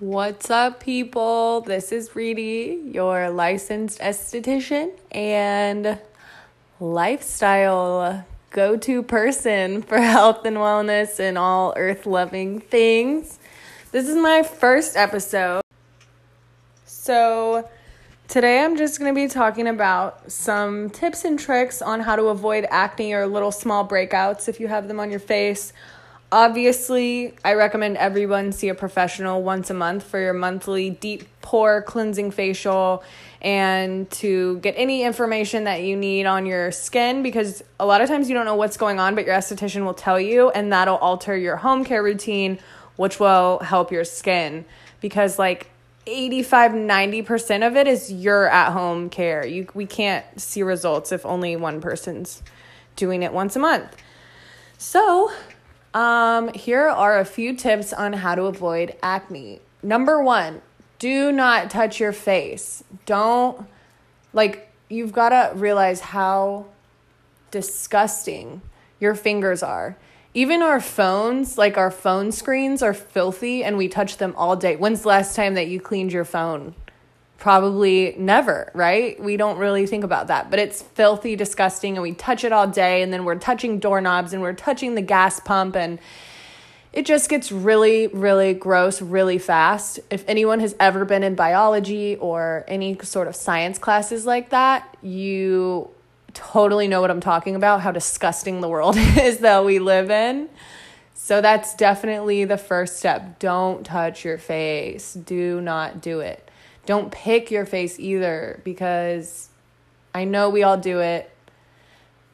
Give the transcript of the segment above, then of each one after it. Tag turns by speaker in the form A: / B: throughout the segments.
A: What's up, people? This is Reedie, your licensed esthetician and lifestyle go to person for health and wellness and all earth loving things. This is my first episode. So, today I'm just going to be talking about some tips and tricks on how to avoid acne or little small breakouts if you have them on your face Obviously, I recommend everyone see a professional once a month for your monthly deep pore cleansing facial and to get any information that you need on your skin because a lot of times you don't know what's going on, but your esthetician will tell you, and that'll alter your home care routine, which will help your skin because, like, 85 90% of it is your at home care. You we can't see results if only one person's doing it once a month. So, um, here are a few tips on how to avoid acne. Number one, do not touch your face. Don't, like, you've got to realize how disgusting your fingers are. Even our phones, like our phone screens, are filthy and we touch them all day. When's the last time that you cleaned your phone? Probably never, right? We don't really think about that, but it's filthy, disgusting, and we touch it all day, and then we're touching doorknobs and we're touching the gas pump, and it just gets really, really gross really fast. If anyone has ever been in biology or any sort of science classes like that, you totally know what I'm talking about, how disgusting the world is that we live in. So that's definitely the first step. Don't touch your face. Do not do it. Don't pick your face either because I know we all do it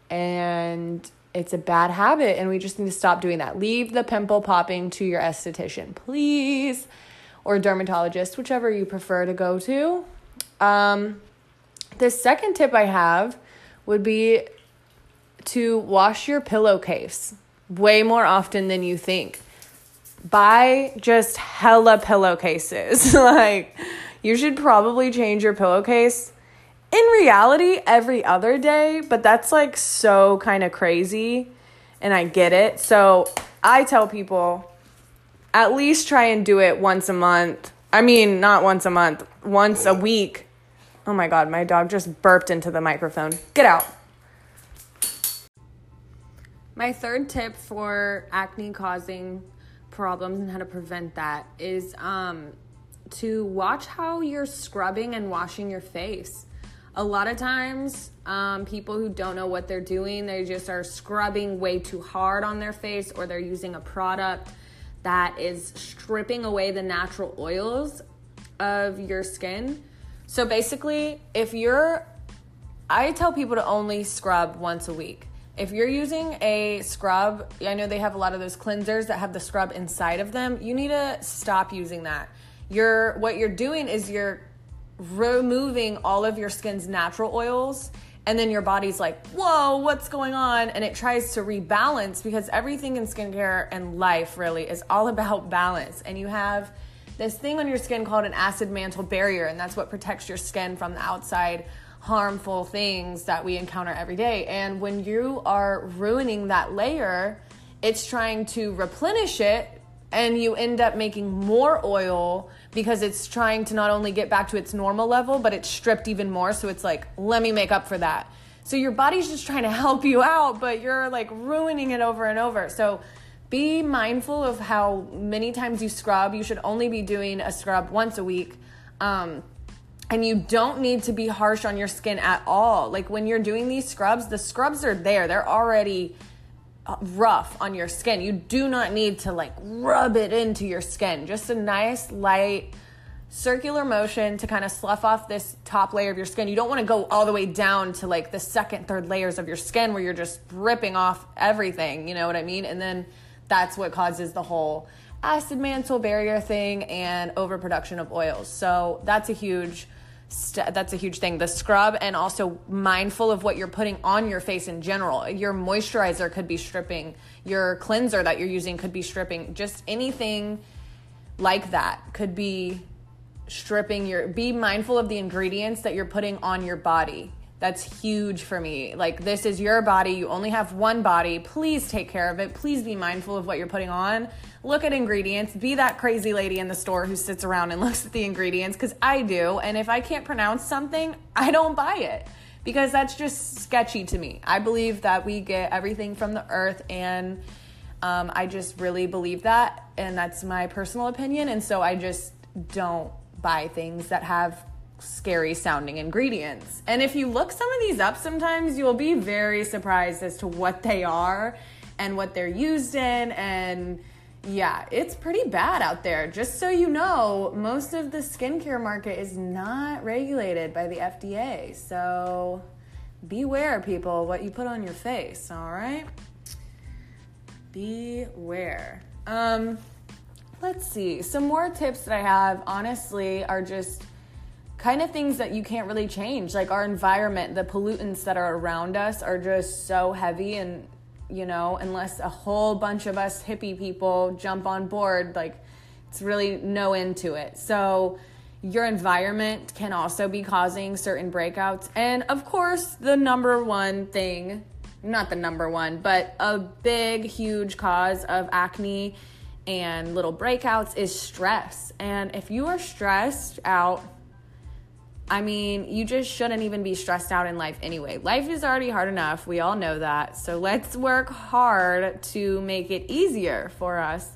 A: and it's a bad habit and we just need to stop doing that. Leave the pimple popping to your esthetician, please, or dermatologist, whichever you prefer to go to. Um, the second tip I have would be to wash your pillowcase way more often than you think. Buy just hella pillowcases. like, you should probably change your pillowcase in reality every other day, but that's like so kind of crazy and I get it. So I tell people at least try and do it once a month. I mean, not once a month, once a week. Oh my god, my dog just burped into the microphone. Get out. My third tip for acne causing problems and how to prevent that is um, to watch how you're scrubbing and washing your face. A lot of times, um, people who don't know what they're doing, they just are scrubbing way too hard on their face or they're using a product that is stripping away the natural oils of your skin. So basically, if you're, I tell people to only scrub once a week. If you're using a scrub, I know they have a lot of those cleansers that have the scrub inside of them. You need to stop using that you're what you're doing is you're removing all of your skin's natural oils and then your body's like, whoa, what's going on? And it tries to rebalance because everything in skincare and life really is all about balance. And you have this thing on your skin called an acid mantle barrier, and that's what protects your skin from the outside harmful things that we encounter every day. And when you are ruining that layer, it's trying to replenish it and you end up making more oil because it's trying to not only get back to its normal level, but it's stripped even more. So it's like, let me make up for that. So your body's just trying to help you out, but you're like ruining it over and over. So be mindful of how many times you scrub. You should only be doing a scrub once a week. Um, and you don't need to be harsh on your skin at all. Like when you're doing these scrubs, the scrubs are there, they're already rough on your skin. You do not need to like rub it into your skin. Just a nice light circular motion to kind of slough off this top layer of your skin. You don't want to go all the way down to like the second, third layers of your skin where you're just ripping off everything, you know what I mean? And then that's what causes the whole acid mantle barrier thing and overproduction of oils. So that's a huge st- that's a huge thing. The scrub and also mindful of what you're putting on your face in general. Your moisturizer could be stripping, your cleanser that you're using could be stripping. Just anything like that could be stripping your be mindful of the ingredients that you're putting on your body. That's huge for me. Like, this is your body. You only have one body. Please take care of it. Please be mindful of what you're putting on. Look at ingredients. Be that crazy lady in the store who sits around and looks at the ingredients because I do. And if I can't pronounce something, I don't buy it because that's just sketchy to me. I believe that we get everything from the earth and um, I just really believe that. And that's my personal opinion. And so I just don't buy things that have scary sounding ingredients. And if you look some of these up sometimes, you'll be very surprised as to what they are and what they're used in. And yeah, it's pretty bad out there. Just so you know, most of the skincare market is not regulated by the FDA. So beware, people, what you put on your face, all right? Beware. Um, let's see. Some more tips that I have, honestly, are just kind of things that you can't really change. Like our environment, the pollutants that are around us are just so heavy and you know, unless a whole bunch of us hippie people jump on board, like it's really no end to it. So your environment can also be causing certain breakouts. And of course, the number one thing, not the number one, but a big, huge cause of acne and little breakouts is stress. And if you are stressed out, I mean, you just shouldn't even be stressed out in life anyway. Life is already hard enough. We all know that. So let's work hard to make it easier for us.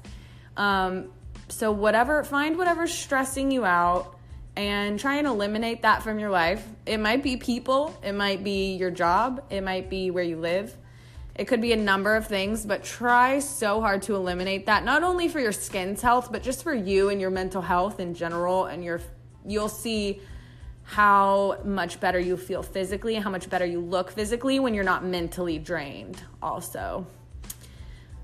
A: Um, so, whatever, find whatever's stressing you out and try and eliminate that from your life. It might be people, it might be your job, it might be where you live. It could be a number of things, but try so hard to eliminate that, not only for your skin's health, but just for you and your mental health in general. And your, you'll see how much better you feel physically how much better you look physically when you're not mentally drained also.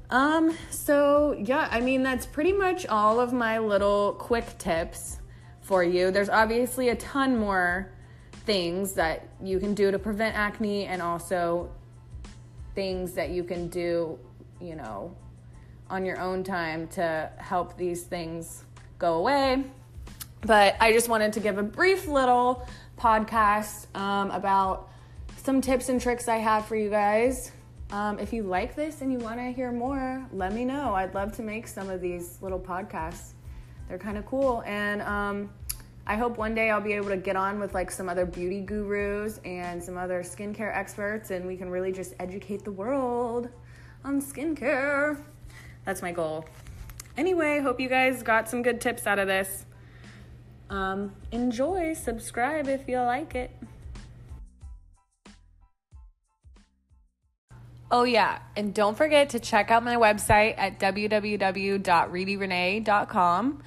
A: Um so yeah i mean that's pretty much all of my little quick tips for you. There's obviously a ton more things that you can do to prevent acne and also things that you can do you know on your own time to help these things go away but I just wanted to give a brief little podcast um, about some tips and tricks I have for you guys. Um, if you like this and you want to hear more, let me know. I'd love to make some of these little podcasts. They're kind of cool. And um, I hope one day I'll be able to get on with like some other beauty gurus and some other skincare experts, and we can really just educate the world on skincare. That's my goal. Anyway, hope you guys got some good tips out of this. Um, enjoy, subscribe if you like it. Oh, yeah. And don't forget to check out my website at www.reedierenee.com.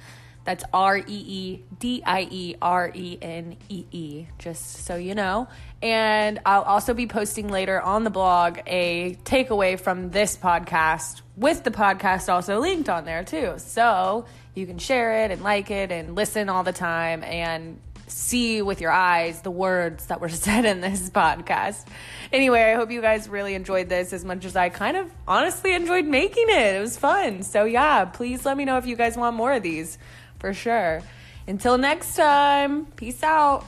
A: That's R E E D I E R E N E E, just so you know. And I'll also be posting later on the blog a takeaway from this podcast with the podcast also linked on there too. So you can share it and like it and listen all the time and see with your eyes the words that were said in this podcast. Anyway, I hope you guys really enjoyed this as much as I kind of honestly enjoyed making it. It was fun. So, yeah, please let me know if you guys want more of these for sure. Until next time, peace out.